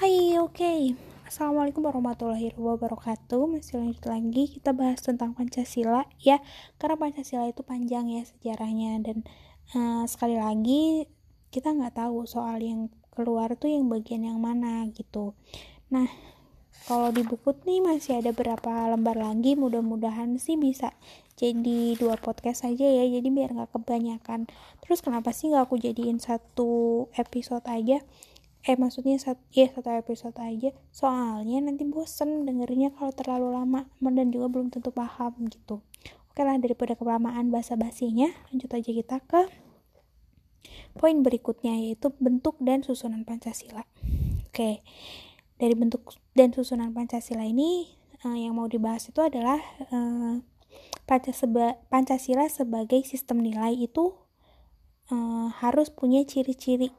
Hai, oke. Okay. Assalamualaikum warahmatullahi wabarakatuh. Masih lanjut lagi kita bahas tentang Pancasila ya. Karena Pancasila itu panjang ya sejarahnya dan uh, sekali lagi kita nggak tahu soal yang keluar tuh yang bagian yang mana gitu. Nah, kalau di buku nih masih ada berapa lembar lagi mudah-mudahan sih bisa jadi dua podcast aja ya jadi biar nggak kebanyakan terus kenapa sih nggak aku jadiin satu episode aja eh maksudnya satu ya satu episode aja. Soalnya nanti bosen dengernya kalau terlalu lama dan juga belum tentu paham gitu. Oke lah daripada kelamaan bahasa basinya lanjut aja kita ke poin berikutnya yaitu bentuk dan susunan Pancasila. Oke dari bentuk dan susunan Pancasila ini uh, yang mau dibahas itu adalah uh, Pancasila sebagai sistem nilai itu uh, harus punya ciri-ciri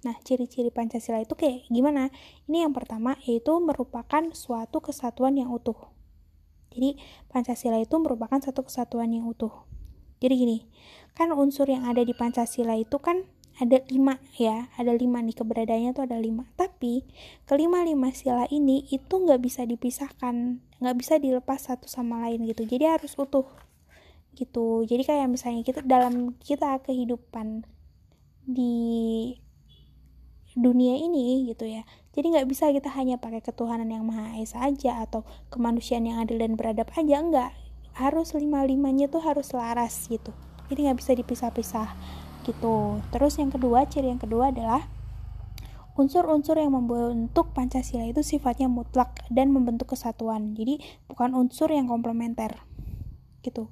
Nah, ciri-ciri Pancasila itu kayak gimana? Ini yang pertama yaitu merupakan suatu kesatuan yang utuh. Jadi, Pancasila itu merupakan satu kesatuan yang utuh. Jadi gini, kan unsur yang ada di Pancasila itu kan ada lima ya, ada lima nih keberadaannya tuh ada lima. Tapi kelima lima sila ini itu nggak bisa dipisahkan, nggak bisa dilepas satu sama lain gitu. Jadi harus utuh gitu. Jadi kayak misalnya kita dalam kita kehidupan di dunia ini gitu ya. Jadi nggak bisa kita hanya pakai ketuhanan yang maha esa aja atau kemanusiaan yang adil dan beradab aja enggak harus lima limanya tuh harus laras gitu. Jadi nggak bisa dipisah-pisah gitu. Terus yang kedua ciri yang kedua adalah unsur-unsur yang membentuk Pancasila itu sifatnya mutlak dan membentuk kesatuan. Jadi bukan unsur yang komplementer gitu.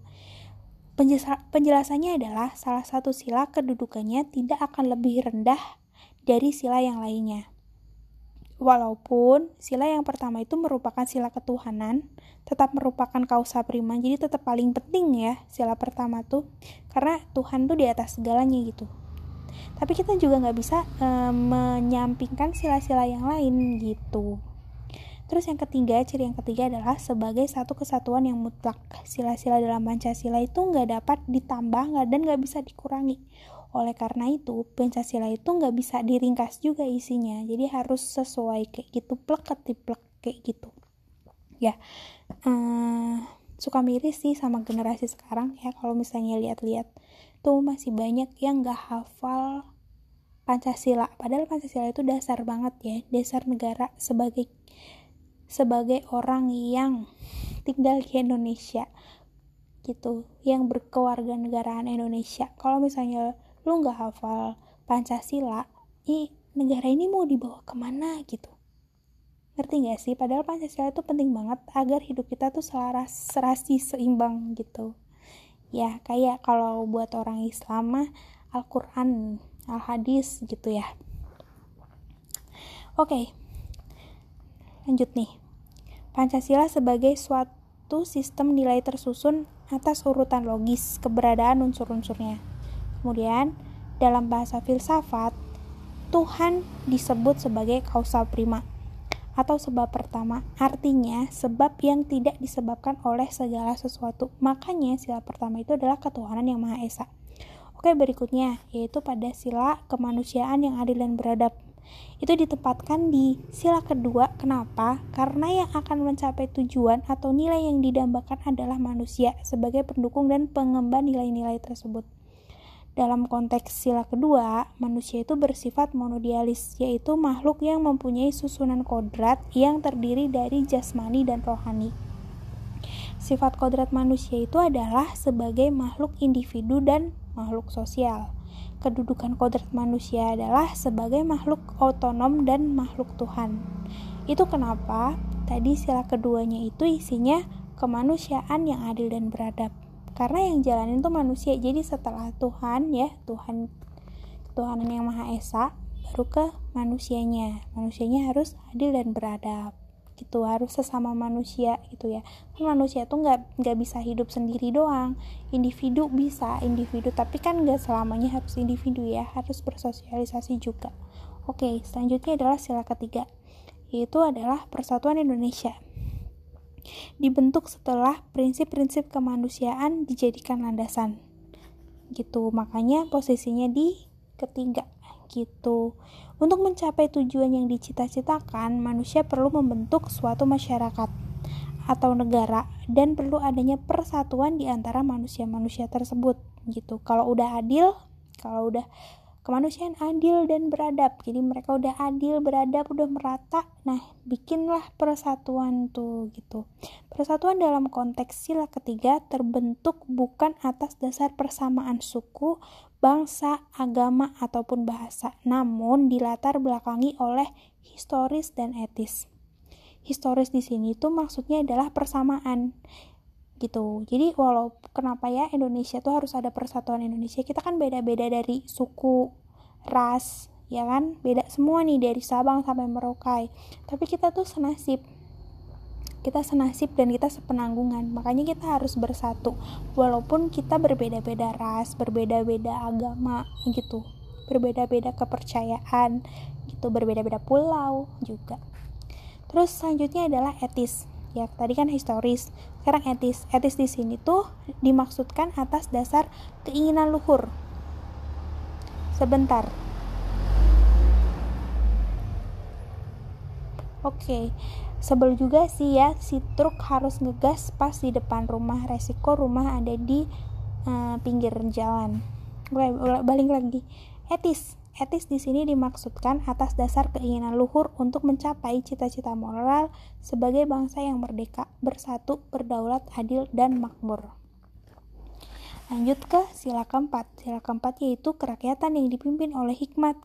Penjelasannya adalah salah satu sila kedudukannya tidak akan lebih rendah dari sila yang lainnya. Walaupun sila yang pertama itu merupakan sila ketuhanan, tetap merupakan kausa prima, jadi tetap paling penting ya sila pertama tuh, karena Tuhan tuh di atas segalanya gitu. Tapi kita juga nggak bisa e, menyampingkan sila-sila yang lain gitu. Terus yang ketiga, ciri yang ketiga adalah sebagai satu kesatuan yang mutlak. Sila-sila dalam Pancasila itu nggak dapat ditambah nggak dan nggak bisa dikurangi. Oleh karena itu, Pancasila itu nggak bisa diringkas juga isinya. Jadi harus sesuai kayak gitu, plek ketiplek kayak gitu. Ya, uh, suka miris sih sama generasi sekarang ya kalau misalnya lihat-lihat tuh masih banyak yang nggak hafal Pancasila. Padahal Pancasila itu dasar banget ya, dasar negara sebagai sebagai orang yang tinggal di Indonesia gitu, yang berkewarganegaraan Indonesia. Kalau misalnya lu nggak hafal Pancasila ih negara ini mau dibawa ke mana gitu? Ngerti gak sih? Padahal Pancasila itu penting banget agar hidup kita tuh selaras serasi seimbang gitu. Ya kayak kalau buat orang Islam mah Al-Quran Al-Hadis gitu ya. Oke lanjut nih. Pancasila sebagai suatu sistem nilai tersusun atas urutan logis keberadaan unsur-unsurnya Kemudian, dalam bahasa filsafat, Tuhan disebut sebagai kausal prima atau sebab pertama, artinya sebab yang tidak disebabkan oleh segala sesuatu. Makanya sila pertama itu adalah ketuhanan yang Maha Esa. Oke, berikutnya yaitu pada sila kemanusiaan yang adil dan beradab. Itu ditempatkan di sila kedua. Kenapa? Karena yang akan mencapai tujuan atau nilai yang didambakan adalah manusia sebagai pendukung dan pengemban nilai-nilai tersebut. Dalam konteks sila kedua, manusia itu bersifat monodialis, yaitu makhluk yang mempunyai susunan kodrat yang terdiri dari jasmani dan rohani. Sifat kodrat manusia itu adalah sebagai makhluk individu dan makhluk sosial. Kedudukan kodrat manusia adalah sebagai makhluk otonom dan makhluk Tuhan. Itu kenapa tadi sila keduanya itu isinya kemanusiaan yang adil dan beradab karena yang jalanin tuh manusia. Jadi setelah Tuhan ya Tuhan Tuhan yang Maha Esa baru ke manusianya. Manusianya harus adil dan beradab. Gitu harus sesama manusia gitu ya. Kan manusia tuh nggak nggak bisa hidup sendiri doang. Individu bisa individu. Tapi kan nggak selamanya harus individu ya harus bersosialisasi juga. Oke selanjutnya adalah sila ketiga yaitu adalah persatuan Indonesia dibentuk setelah prinsip-prinsip kemanusiaan dijadikan landasan gitu makanya posisinya di ketiga gitu. Untuk mencapai tujuan yang dicita-citakan, manusia perlu membentuk suatu masyarakat atau negara dan perlu adanya persatuan di antara manusia-manusia tersebut gitu. Kalau udah adil, kalau udah kemanusiaan adil dan beradab. Jadi mereka udah adil, beradab, udah merata. Nah, bikinlah persatuan tuh gitu. Persatuan dalam konteks sila ketiga terbentuk bukan atas dasar persamaan suku, bangsa, agama ataupun bahasa, namun dilatar belakangi oleh historis dan etis historis di sini tuh maksudnya adalah persamaan gitu. Jadi walau kenapa ya Indonesia tuh harus ada persatuan Indonesia? Kita kan beda-beda dari suku, ras, ya kan? Beda semua nih dari Sabang sampai Merauke. Tapi kita tuh senasib. Kita senasib dan kita sepenanggungan. Makanya kita harus bersatu. Walaupun kita berbeda-beda ras, berbeda-beda agama gitu. Berbeda-beda kepercayaan gitu, berbeda-beda pulau juga. Terus selanjutnya adalah etis. Ya, tadi kan historis, sekarang etis. Etis di sini tuh dimaksudkan atas dasar keinginan luhur. Sebentar. Oke, sebel juga sih ya si truk harus ngegas pas di depan rumah. Resiko rumah ada di uh, pinggir jalan. Balik lagi. Etis Etis di sini dimaksudkan atas dasar keinginan luhur untuk mencapai cita-cita moral sebagai bangsa yang merdeka, bersatu, berdaulat, adil, dan makmur. Lanjut ke sila keempat. Sila keempat yaitu kerakyatan yang dipimpin oleh hikmat,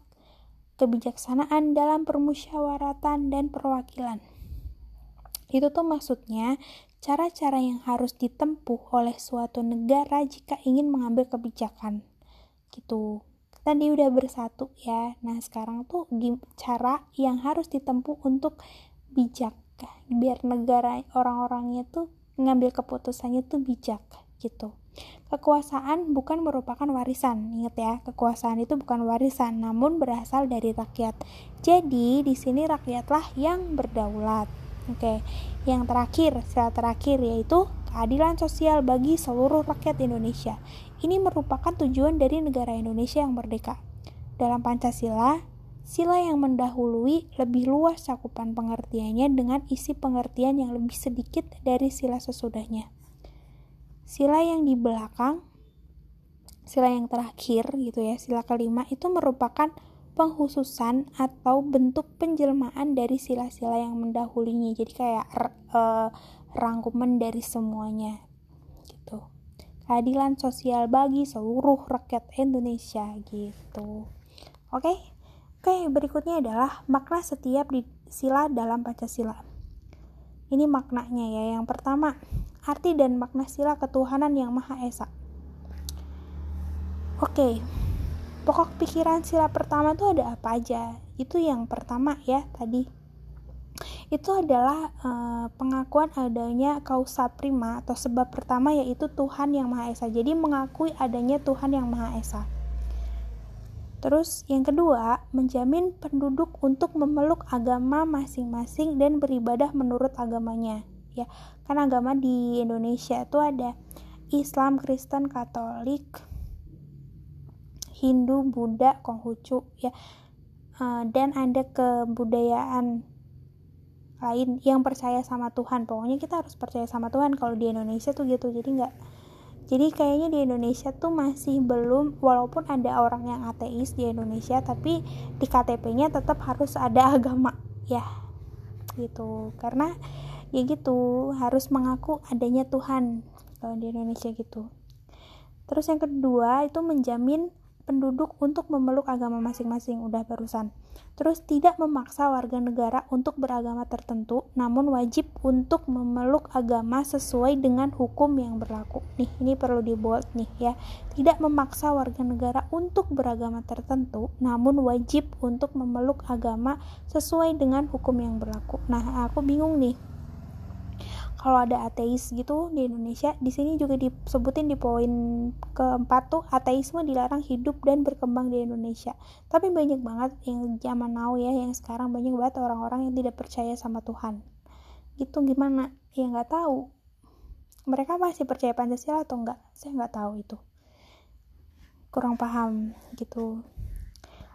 kebijaksanaan dalam permusyawaratan dan perwakilan. Itu tuh maksudnya cara-cara yang harus ditempuh oleh suatu negara jika ingin mengambil kebijakan. Gitu tadi udah bersatu ya. Nah sekarang tuh cara yang harus ditempuh untuk bijak biar negara orang-orangnya tuh ngambil keputusannya tuh bijak gitu. Kekuasaan bukan merupakan warisan ingat ya. Kekuasaan itu bukan warisan namun berasal dari rakyat. Jadi di sini rakyatlah yang berdaulat. Oke yang terakhir sila terakhir yaitu keadilan sosial bagi seluruh rakyat Indonesia ini merupakan tujuan dari negara Indonesia yang merdeka. Dalam Pancasila, sila yang mendahului lebih luas cakupan pengertiannya dengan isi pengertian yang lebih sedikit dari sila sesudahnya. Sila yang di belakang, sila yang terakhir gitu ya, sila kelima itu merupakan penghususan atau bentuk penjelmaan dari sila-sila yang mendahulinya. Jadi kayak uh, rangkuman dari semuanya keadilan sosial bagi seluruh rakyat Indonesia gitu. Oke. Oke, berikutnya adalah makna setiap sila dalam Pancasila. Ini maknanya ya. Yang pertama, arti dan makna sila ketuhanan yang Maha Esa. Oke. Pokok pikiran sila pertama itu ada apa aja? Itu yang pertama ya tadi itu adalah uh, pengakuan adanya kausa prima atau sebab pertama yaitu Tuhan yang Maha Esa. Jadi mengakui adanya Tuhan yang Maha Esa. Terus yang kedua, menjamin penduduk untuk memeluk agama masing-masing dan beribadah menurut agamanya. Ya, kan agama di Indonesia itu ada Islam, Kristen, Katolik, Hindu, Buddha, Konghucu, ya. Uh, dan ada kebudayaan lain yang percaya sama Tuhan. Pokoknya kita harus percaya sama Tuhan kalau di Indonesia tuh gitu. Jadi nggak jadi kayaknya di Indonesia tuh masih belum walaupun ada orang yang ateis di Indonesia tapi di KTP-nya tetap harus ada agama. Ya gitu. Karena ya gitu harus mengaku adanya Tuhan kalau di Indonesia gitu. Terus yang kedua itu menjamin penduduk untuk memeluk agama masing-masing udah barusan. Terus tidak memaksa warga negara untuk beragama tertentu namun wajib untuk memeluk agama sesuai dengan hukum yang berlaku. Nih ini perlu di bold nih ya. Tidak memaksa warga negara untuk beragama tertentu namun wajib untuk memeluk agama sesuai dengan hukum yang berlaku. Nah aku bingung nih kalau ada ateis gitu di Indonesia di sini juga disebutin di poin keempat tuh ateisme dilarang hidup dan berkembang di Indonesia. Tapi banyak banget yang zaman now ya yang sekarang banyak banget orang-orang yang tidak percaya sama Tuhan. Gitu gimana? Ya nggak tahu. Mereka masih percaya Pancasila atau enggak saya nggak tahu itu. Kurang paham gitu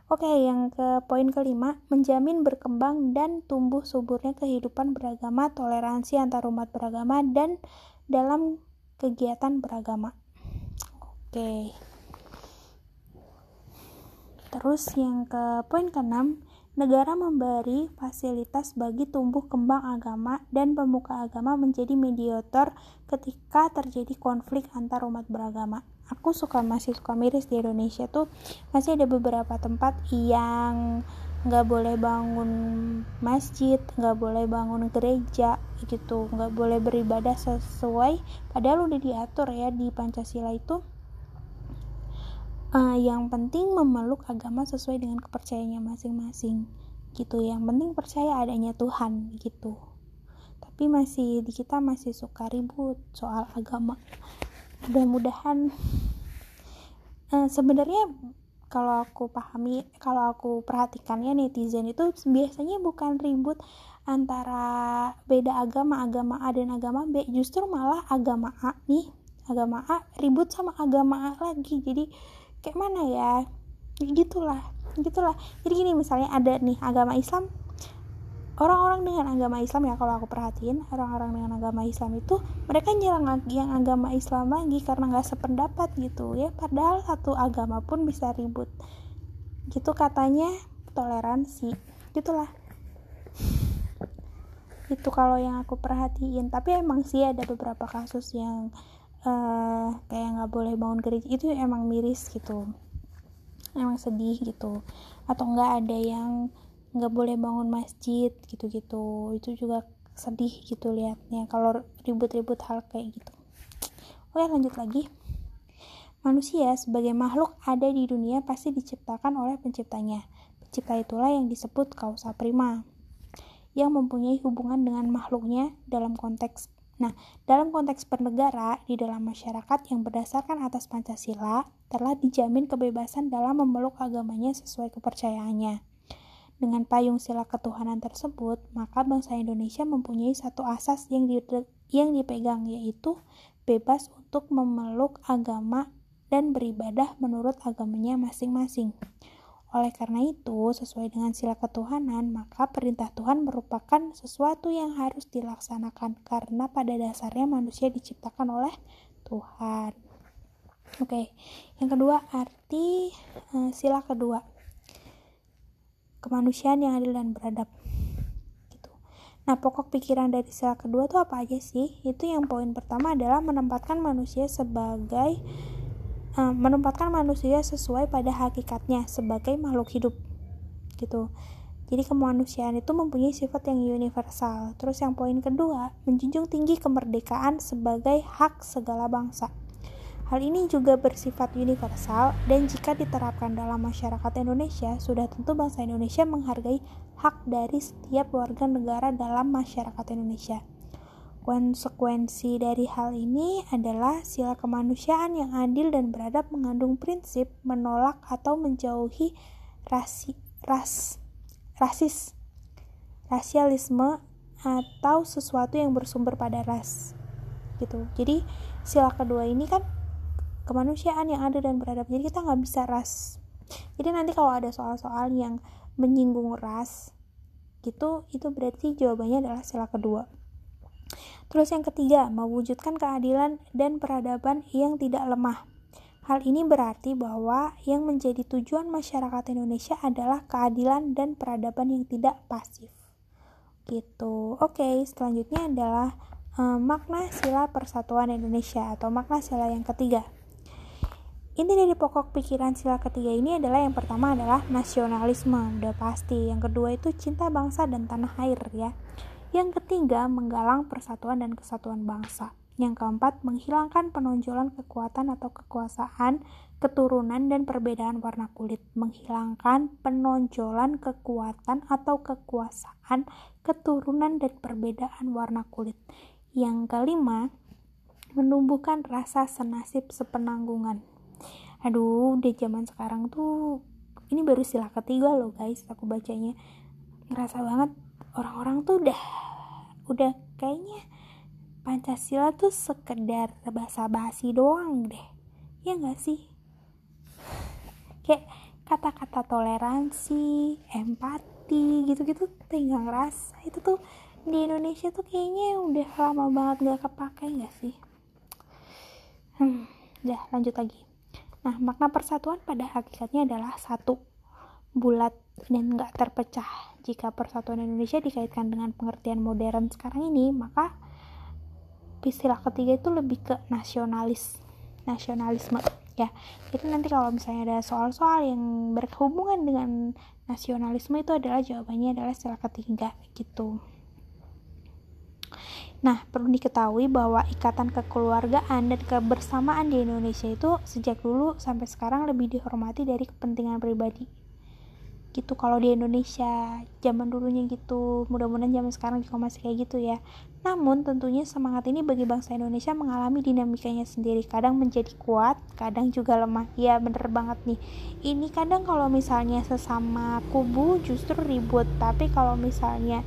Oke, yang ke poin kelima, menjamin berkembang dan tumbuh suburnya kehidupan beragama, toleransi antar umat beragama, dan dalam kegiatan beragama. Oke. Terus yang ke poin keenam, negara memberi fasilitas bagi tumbuh kembang agama dan pemuka agama menjadi mediator ketika terjadi konflik antar umat beragama aku suka masih suka miris di Indonesia tuh masih ada beberapa tempat yang nggak boleh bangun masjid nggak boleh bangun gereja gitu. Nggak boleh beribadah sesuai padahal udah diatur ya di Pancasila itu. Uh, yang penting memeluk agama sesuai dengan kepercayaannya masing-masing gitu. Yang penting percaya adanya Tuhan gitu. Tapi masih di kita masih suka ribut soal agama mudah-mudahan uh, sebenarnya kalau aku pahami kalau aku perhatikan ya netizen itu biasanya bukan ribut antara beda agama agama A dan agama B. Justru malah agama A nih agama A ribut sama agama A lagi. Jadi kayak mana ya? Gitulah gitulah. Jadi gini misalnya ada nih agama Islam orang-orang dengan agama Islam ya kalau aku perhatiin orang-orang dengan agama Islam itu mereka nyerang yang agama Islam lagi karena nggak sependapat gitu ya. Padahal satu agama pun bisa ribut. Gitu katanya toleransi. Gitulah. Itu kalau yang aku perhatiin. Tapi emang sih ada beberapa kasus yang uh, kayak nggak boleh bangun gereja itu emang miris gitu. Emang sedih gitu. Atau enggak ada yang nggak boleh bangun masjid gitu-gitu. Itu juga sedih gitu liatnya kalau ribut-ribut hal kayak gitu. Oke lanjut lagi. Manusia sebagai makhluk ada di dunia pasti diciptakan oleh penciptanya. Pencipta itulah yang disebut kausa prima yang mempunyai hubungan dengan makhluknya dalam konteks Nah, dalam konteks bernegara, di dalam masyarakat yang berdasarkan atas Pancasila, telah dijamin kebebasan dalam memeluk agamanya sesuai kepercayaannya. Dengan payung sila ketuhanan tersebut, maka bangsa Indonesia mempunyai satu asas yang, di, yang dipegang, yaitu bebas untuk memeluk agama dan beribadah menurut agamanya masing-masing. Oleh karena itu, sesuai dengan sila ketuhanan, maka perintah Tuhan merupakan sesuatu yang harus dilaksanakan karena pada dasarnya manusia diciptakan oleh Tuhan. Oke, yang kedua arti uh, sila kedua kemanusiaan yang adil dan beradab gitu. Nah, pokok pikiran dari sila kedua itu apa aja sih? Itu yang poin pertama adalah menempatkan manusia sebagai uh, menempatkan manusia sesuai pada hakikatnya sebagai makhluk hidup gitu. Jadi kemanusiaan itu mempunyai sifat yang universal. Terus yang poin kedua, menjunjung tinggi kemerdekaan sebagai hak segala bangsa. Hal ini juga bersifat universal dan jika diterapkan dalam masyarakat Indonesia, sudah tentu bangsa Indonesia menghargai hak dari setiap warga negara dalam masyarakat Indonesia. Konsekuensi dari hal ini adalah sila kemanusiaan yang adil dan beradab mengandung prinsip menolak atau menjauhi rasi, ras, rasis, rasialisme atau sesuatu yang bersumber pada ras. Gitu. Jadi sila kedua ini kan kemanusiaan yang ada dan beradab jadi kita nggak bisa ras jadi nanti kalau ada soal-soal yang menyinggung ras gitu itu berarti jawabannya adalah sila kedua terus yang ketiga mewujudkan keadilan dan peradaban yang tidak lemah Hal ini berarti bahwa yang menjadi tujuan masyarakat Indonesia adalah keadilan dan peradaban yang tidak pasif. Gitu. Oke, selanjutnya adalah um, makna sila persatuan Indonesia atau makna sila yang ketiga. Inti dari pokok pikiran sila ketiga ini adalah yang pertama adalah nasionalisme, udah pasti. Yang kedua itu cinta bangsa dan tanah air ya. Yang ketiga menggalang persatuan dan kesatuan bangsa. Yang keempat menghilangkan penonjolan kekuatan atau kekuasaan, keturunan dan perbedaan warna kulit. Menghilangkan penonjolan kekuatan atau kekuasaan, keturunan dan perbedaan warna kulit. Yang kelima menumbuhkan rasa senasib sepenanggungan aduh di zaman sekarang tuh ini baru sila ketiga loh guys aku bacanya. Ngerasa banget orang-orang tuh udah udah kayaknya Pancasila tuh sekedar basa basi doang deh. Ya gak sih? Kayak kata-kata toleransi empati gitu-gitu tinggal ngerasa. Itu tuh di Indonesia tuh kayaknya udah lama banget gak kepake gak sih? Hmm, udah lanjut lagi nah makna persatuan pada hakikatnya adalah satu bulat dan gak terpecah. Jika persatuan Indonesia dikaitkan dengan pengertian modern sekarang ini maka istilah ketiga itu lebih ke nasionalis nasionalisme ya. Itu nanti kalau misalnya ada soal-soal yang berhubungan dengan nasionalisme itu adalah jawabannya adalah istilah ketiga gitu Nah, perlu diketahui bahwa ikatan kekeluargaan dan kebersamaan di Indonesia itu sejak dulu sampai sekarang lebih dihormati dari kepentingan pribadi. Gitu kalau di Indonesia zaman dulunya gitu mudah-mudahan zaman sekarang juga masih kayak gitu ya. Namun tentunya semangat ini bagi bangsa Indonesia mengalami dinamikanya sendiri. Kadang menjadi kuat kadang juga lemah. Ya bener banget nih. Ini kadang kalau misalnya sesama kubu justru ribut. Tapi kalau misalnya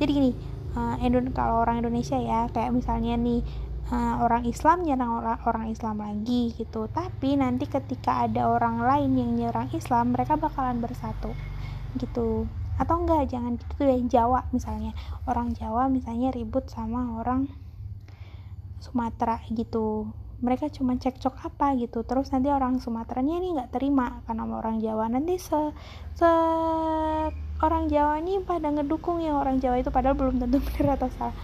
jadi gini uh, kalau orang Indonesia ya kayak misalnya nih uh, orang Islam nyerang orang orang Islam lagi gitu. Tapi nanti ketika ada orang lain yang nyerang Islam mereka bakalan bersatu gitu. Atau enggak jangan gitu deh Jawa misalnya. Orang Jawa misalnya ribut sama orang Sumatera gitu. Mereka cuma cekcok apa gitu. Terus nanti orang Sumateranya ini nggak terima karena orang Jawa. Nanti se, se orang Jawa ini pada ngedukung yang orang Jawa itu padahal belum tentu benar atau salah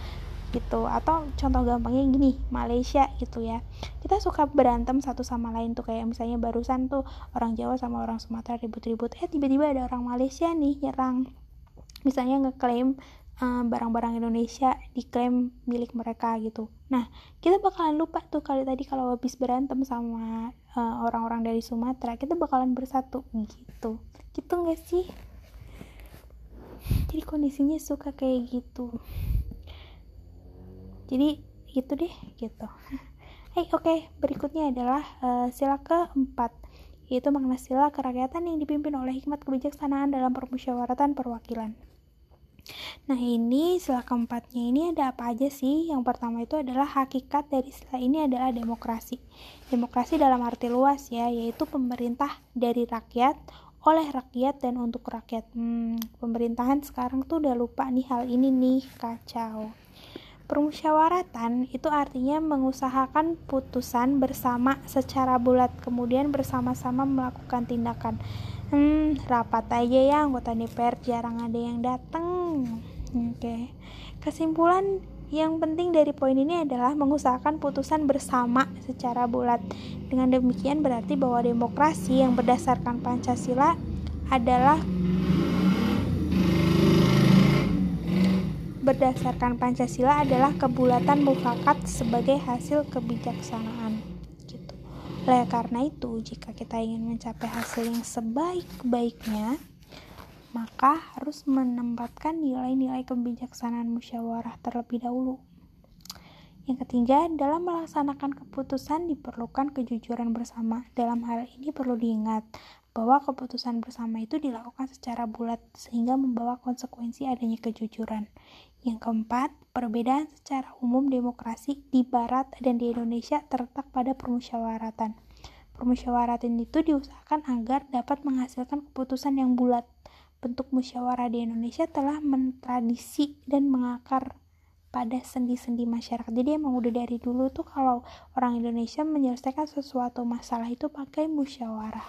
gitu. Atau contoh gampangnya gini Malaysia gitu ya. Kita suka berantem satu sama lain tuh kayak misalnya barusan tuh orang Jawa sama orang Sumatera ribut-ribut eh tiba-tiba ada orang Malaysia nih nyerang. Misalnya ngeklaim eh, barang-barang Indonesia diklaim milik mereka gitu. Nah kita bakalan lupa tuh kali tadi kalau habis berantem sama uh, orang-orang dari Sumatera kita bakalan bersatu gitu. Gitu nggak sih jadi kondisinya suka kayak gitu jadi gitu deh gitu Hey, oke, okay. berikutnya adalah uh, sila keempat, yaitu makna sila kerakyatan yang dipimpin oleh hikmat kebijaksanaan dalam permusyawaratan perwakilan. Nah, ini sila keempatnya ini ada apa aja sih? Yang pertama itu adalah hakikat dari sila ini adalah demokrasi. Demokrasi dalam arti luas ya, yaitu pemerintah dari rakyat, oleh rakyat dan untuk rakyat. Hmm, pemerintahan sekarang tuh udah lupa nih hal ini nih, kacau. Permusyawaratan itu artinya mengusahakan putusan bersama secara bulat, kemudian bersama-sama melakukan tindakan. Hmm, rapat aja ya anggota DPR jarang ada yang datang. Oke. Okay. Kesimpulan yang penting dari poin ini adalah mengusahakan putusan bersama secara bulat. Dengan demikian berarti bahwa demokrasi yang berdasarkan Pancasila adalah berdasarkan Pancasila adalah kebulatan mufakat sebagai hasil kebijaksanaan. Gitu. Oleh karena itu, jika kita ingin mencapai hasil yang sebaik-baiknya, maka harus menempatkan nilai-nilai kebijaksanaan musyawarah terlebih dahulu. Yang ketiga, dalam melaksanakan keputusan diperlukan kejujuran bersama. Dalam hal ini perlu diingat bahwa keputusan bersama itu dilakukan secara bulat sehingga membawa konsekuensi adanya kejujuran. Yang keempat, perbedaan secara umum demokrasi di Barat dan di Indonesia terletak pada permusyawaratan. Permusyawaratan itu diusahakan agar dapat menghasilkan keputusan yang bulat. Bentuk musyawarah di Indonesia telah mentradisi dan mengakar pada sendi-sendi masyarakat. Jadi emang udah dari dulu tuh kalau orang Indonesia menyelesaikan sesuatu masalah itu pakai musyawarah.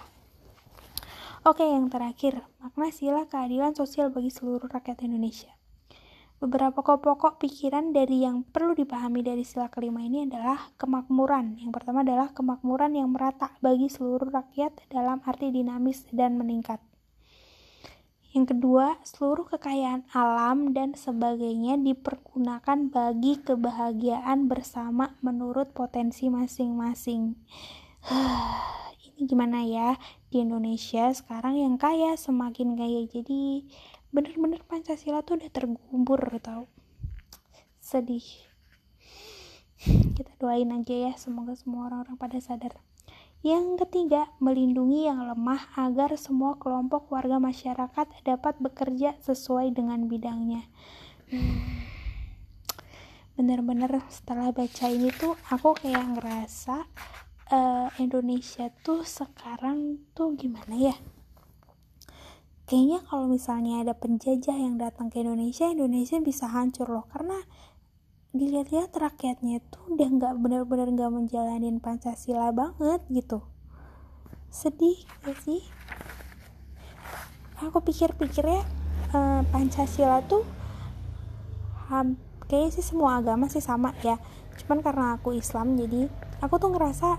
Oke, yang terakhir, makna sila keadilan sosial bagi seluruh rakyat Indonesia. Beberapa pokok pikiran dari yang perlu dipahami dari sila kelima ini adalah kemakmuran. Yang pertama adalah kemakmuran yang merata bagi seluruh rakyat dalam arti dinamis dan meningkat. Yang kedua, seluruh kekayaan alam dan sebagainya dipergunakan bagi kebahagiaan bersama menurut potensi masing-masing. Ini gimana ya? Di Indonesia sekarang yang kaya semakin kaya. Jadi bener-bener Pancasila tuh udah tergubur tau sedih kita doain aja ya semoga semua orang-orang pada sadar yang ketiga, melindungi yang lemah agar semua kelompok warga masyarakat dapat bekerja sesuai dengan bidangnya. Bener-bener setelah baca ini tuh aku kayak ngerasa uh, Indonesia tuh sekarang tuh gimana ya? kayaknya kalau misalnya ada penjajah yang datang ke Indonesia Indonesia bisa hancur loh karena dilihat-lihat rakyatnya itu udah nggak benar-benar nggak menjalanin Pancasila banget gitu. Sedih gak sih? Aku pikir-pikir ya eh, Pancasila tuh kayaknya sih semua agama sih sama ya. Cuman karena aku Islam jadi aku tuh ngerasa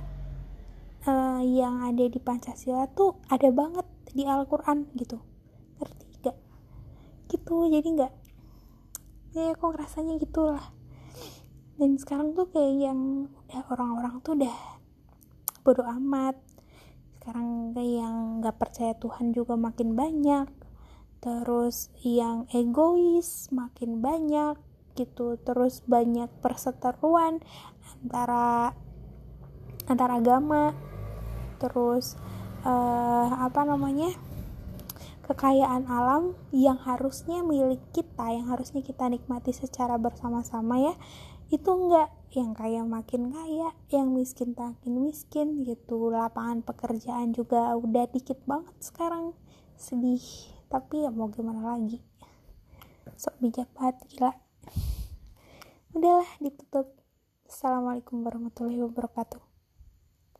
uh, yang ada di Pancasila tuh ada banget di Al-Quran gitu. Ngerti gak gitu jadi nggak ya aku ngerasanya gitulah dan sekarang tuh kayak yang udah orang-orang tuh udah bodo amat. Sekarang kayak yang nggak percaya Tuhan juga makin banyak. Terus yang egois makin banyak gitu. Terus banyak perseteruan antara antar agama. Terus uh, apa namanya kekayaan alam yang harusnya milik kita yang harusnya kita nikmati secara bersama-sama ya itu enggak yang kaya makin kaya yang miskin makin miskin gitu. Lapangan pekerjaan juga udah dikit banget sekarang. Sedih. Tapi ya mau gimana lagi? Sok bijak banget gila. Udahlah ditutup. Assalamualaikum warahmatullahi wabarakatuh